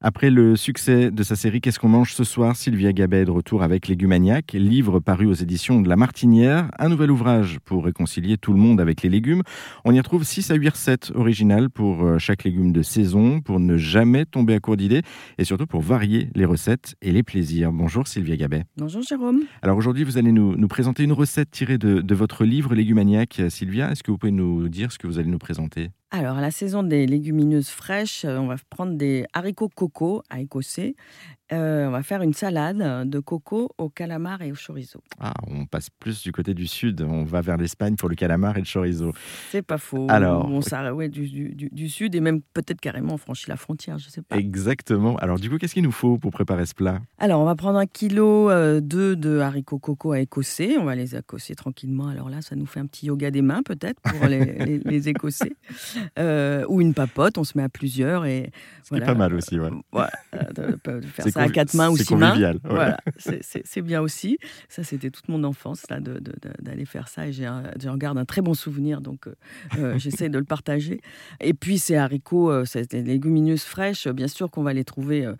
Après le succès de sa série Qu'est-ce qu'on mange ce soir Sylvia Gabet est de retour avec Légumaniac, livre paru aux éditions de La Martinière, un nouvel ouvrage pour réconcilier tout le monde avec les légumes. On y retrouve 6 à 8 recettes originales pour euh, chaque légume de saison, pour ne jamais tomber à court d'idées et surtout pour varier les recettes et les plaisirs. Bonjour Sylvia Gabet. Bonjour Jérôme. Alors aujourd'hui, vous allez nous, nous, présenter une recette tirée de, de votre livre Légumaniac. Sylvia, est-ce que vous pouvez nous dire ce que vous allez nous présenter? Alors, à la saison des légumineuses fraîches, euh, on va prendre des haricots coco à écosser euh, on va faire une salade de coco au calamar et au chorizo. Ah, on passe plus du côté du sud. On va vers l'Espagne pour le calamar et le chorizo. C'est pas faux. Alors, on s'arrête ouais, du, du, sud et même peut-être carrément on franchit la frontière, je sais pas. Exactement. Alors du coup, qu'est-ce qu'il nous faut pour préparer ce plat? Alors, on va prendre un kilo euh, de haricots coco à écosser. On va les écosser tranquillement. Alors là, ça nous fait un petit yoga des mains peut-être pour les, les, écosser. Euh, ou une papote. On se met à plusieurs et. C'est pas mal aussi, ouais. Voilà, de, faire ça à quatre mains ou six mains. Voilà, c'est bien aussi. Ça, c'était toute mon enfance là d'aller faire ça et j'en garde un très bon souvenir, donc euh, euh, j'essaie de le partager. Et puis ces haricots, euh, des légumineuses fraîches, bien sûr qu'on va les trouver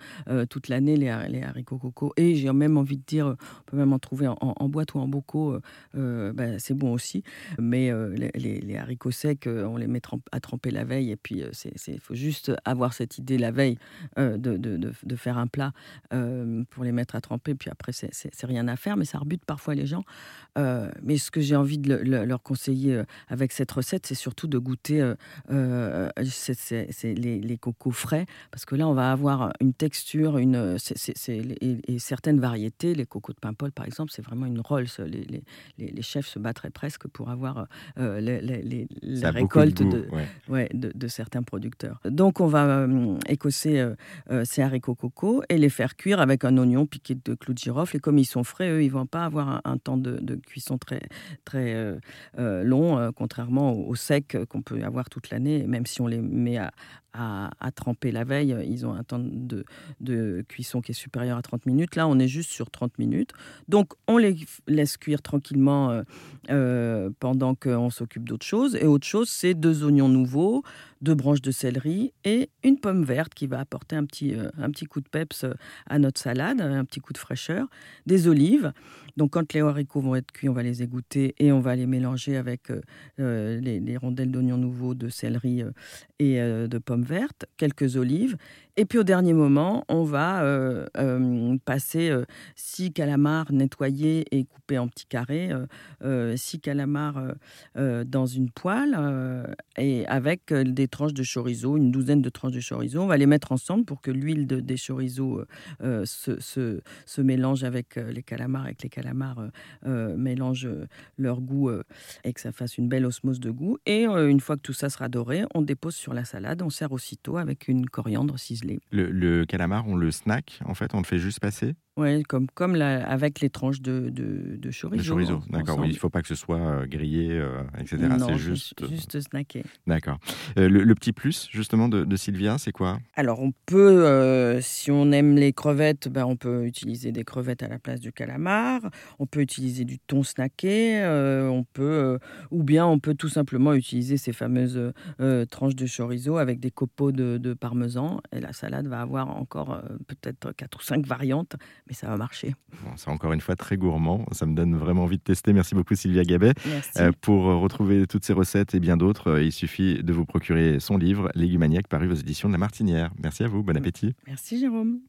toute l'année les, les, haricots coco. Et j'ai même envie de dire, on peut même en trouver en, boîte ou en bocaux, ben, c'est bon aussi. Mais les, les, haricots secs, on les met à tremper la veille et puis il faut juste avoir cette idée la veille de, de, de, faire un plat euh, pour les mettre à tremper. Puis après, c'est rien à faire, mais ça rebute parfois les gens. Euh, mais ce que j'ai envie de leur conseiller euh, avec cette recette, c'est surtout de goûter les, les, cocos frais, parce que là, on va avoir une texture, une, et, certaines variétés. Les cocos de Paimpol, par exemple, c'est vraiment une Rolls. Les, les, chefs se battraient presque pour avoir la récolte de, ouais. de, de, certains producteurs. Donc, on va écosser ces haricots coco et les faire cuire avec un oignon piqué de clous de girofle. Et comme ils sont frais, eux, ils vont pas avoir un, temps de, cuisson très, très euh, euh, long, euh, contrairement au, sec qu'on peut avoir toute l'année. Même si on les met à, à, tremper la veille, ils ont un temps de, de, cuisson qui est supérieur à 30 minutes. Là, on est juste sur 30 minutes. Donc, on les laisse cuire tranquillement pendant qu'on s'occupe d'autre chose. Et autre chose, c'est deux oignons nouveaux, deux branches de céleri et une pomme verte qui va apporter un petit, un petit coup de peps à notre salade, un petit coup de fraîcheur, des olives. Donc quand les haricots vont être cuits, on va les égoutter et on va les mélanger avec euh, euh, les, rondelles d'oignons nouveaux, de céleri euh, et de pommes vertes, quelques olives. Et puis au dernier moment, on va passer six calamars nettoyés et coupés en petits carrés, six calamars dans une poêle et avec des tranches de chorizo, une douzaine de tranches de chorizo. On va les mettre ensemble pour que l'huile des chorizo se, se, se, mélange avec les calamars, avec les calamars euh, euh, mélangent euh, leur goût et que ça fasse une belle osmose de goût. Et une fois que tout ça sera doré, on dépose sur la salade, on sert aussitôt avec une coriandre ciselée. Le, le calamar, on le snack, en fait, on le fait juste passer oui, comme, comme la, avec les tranches de, de, de chorizo. De chorizo, d'accord. Oui, il ne faut pas que ce soit euh, grillé, euh, etc. C'est juste, juste euh, snacké. D'accord. le, petit plus, justement, de, de Sylvia, c'est quoi? Alors, on peut, si on aime les crevettes, ben, on peut utiliser des crevettes à la place du calamar. On peut utiliser du thon snacké. on peut, ou bien on peut tout simplement utiliser ces fameuses tranches de chorizo avec des copeaux de, de parmesan. Et la salade va avoir encore peut-être quatre ou cinq variantes mais ça va marcher. c'est encore une fois très gourmand. Ça me donne vraiment envie de tester. Merci beaucoup Sylvia Gabet. Euh, pour retrouver toutes ces recettes et bien d'autres, euh, il suffit de vous procurer son livre Légumaniac paru aux éditions de La Martinière. Merci à vous. Bon appétit. Merci Jérôme.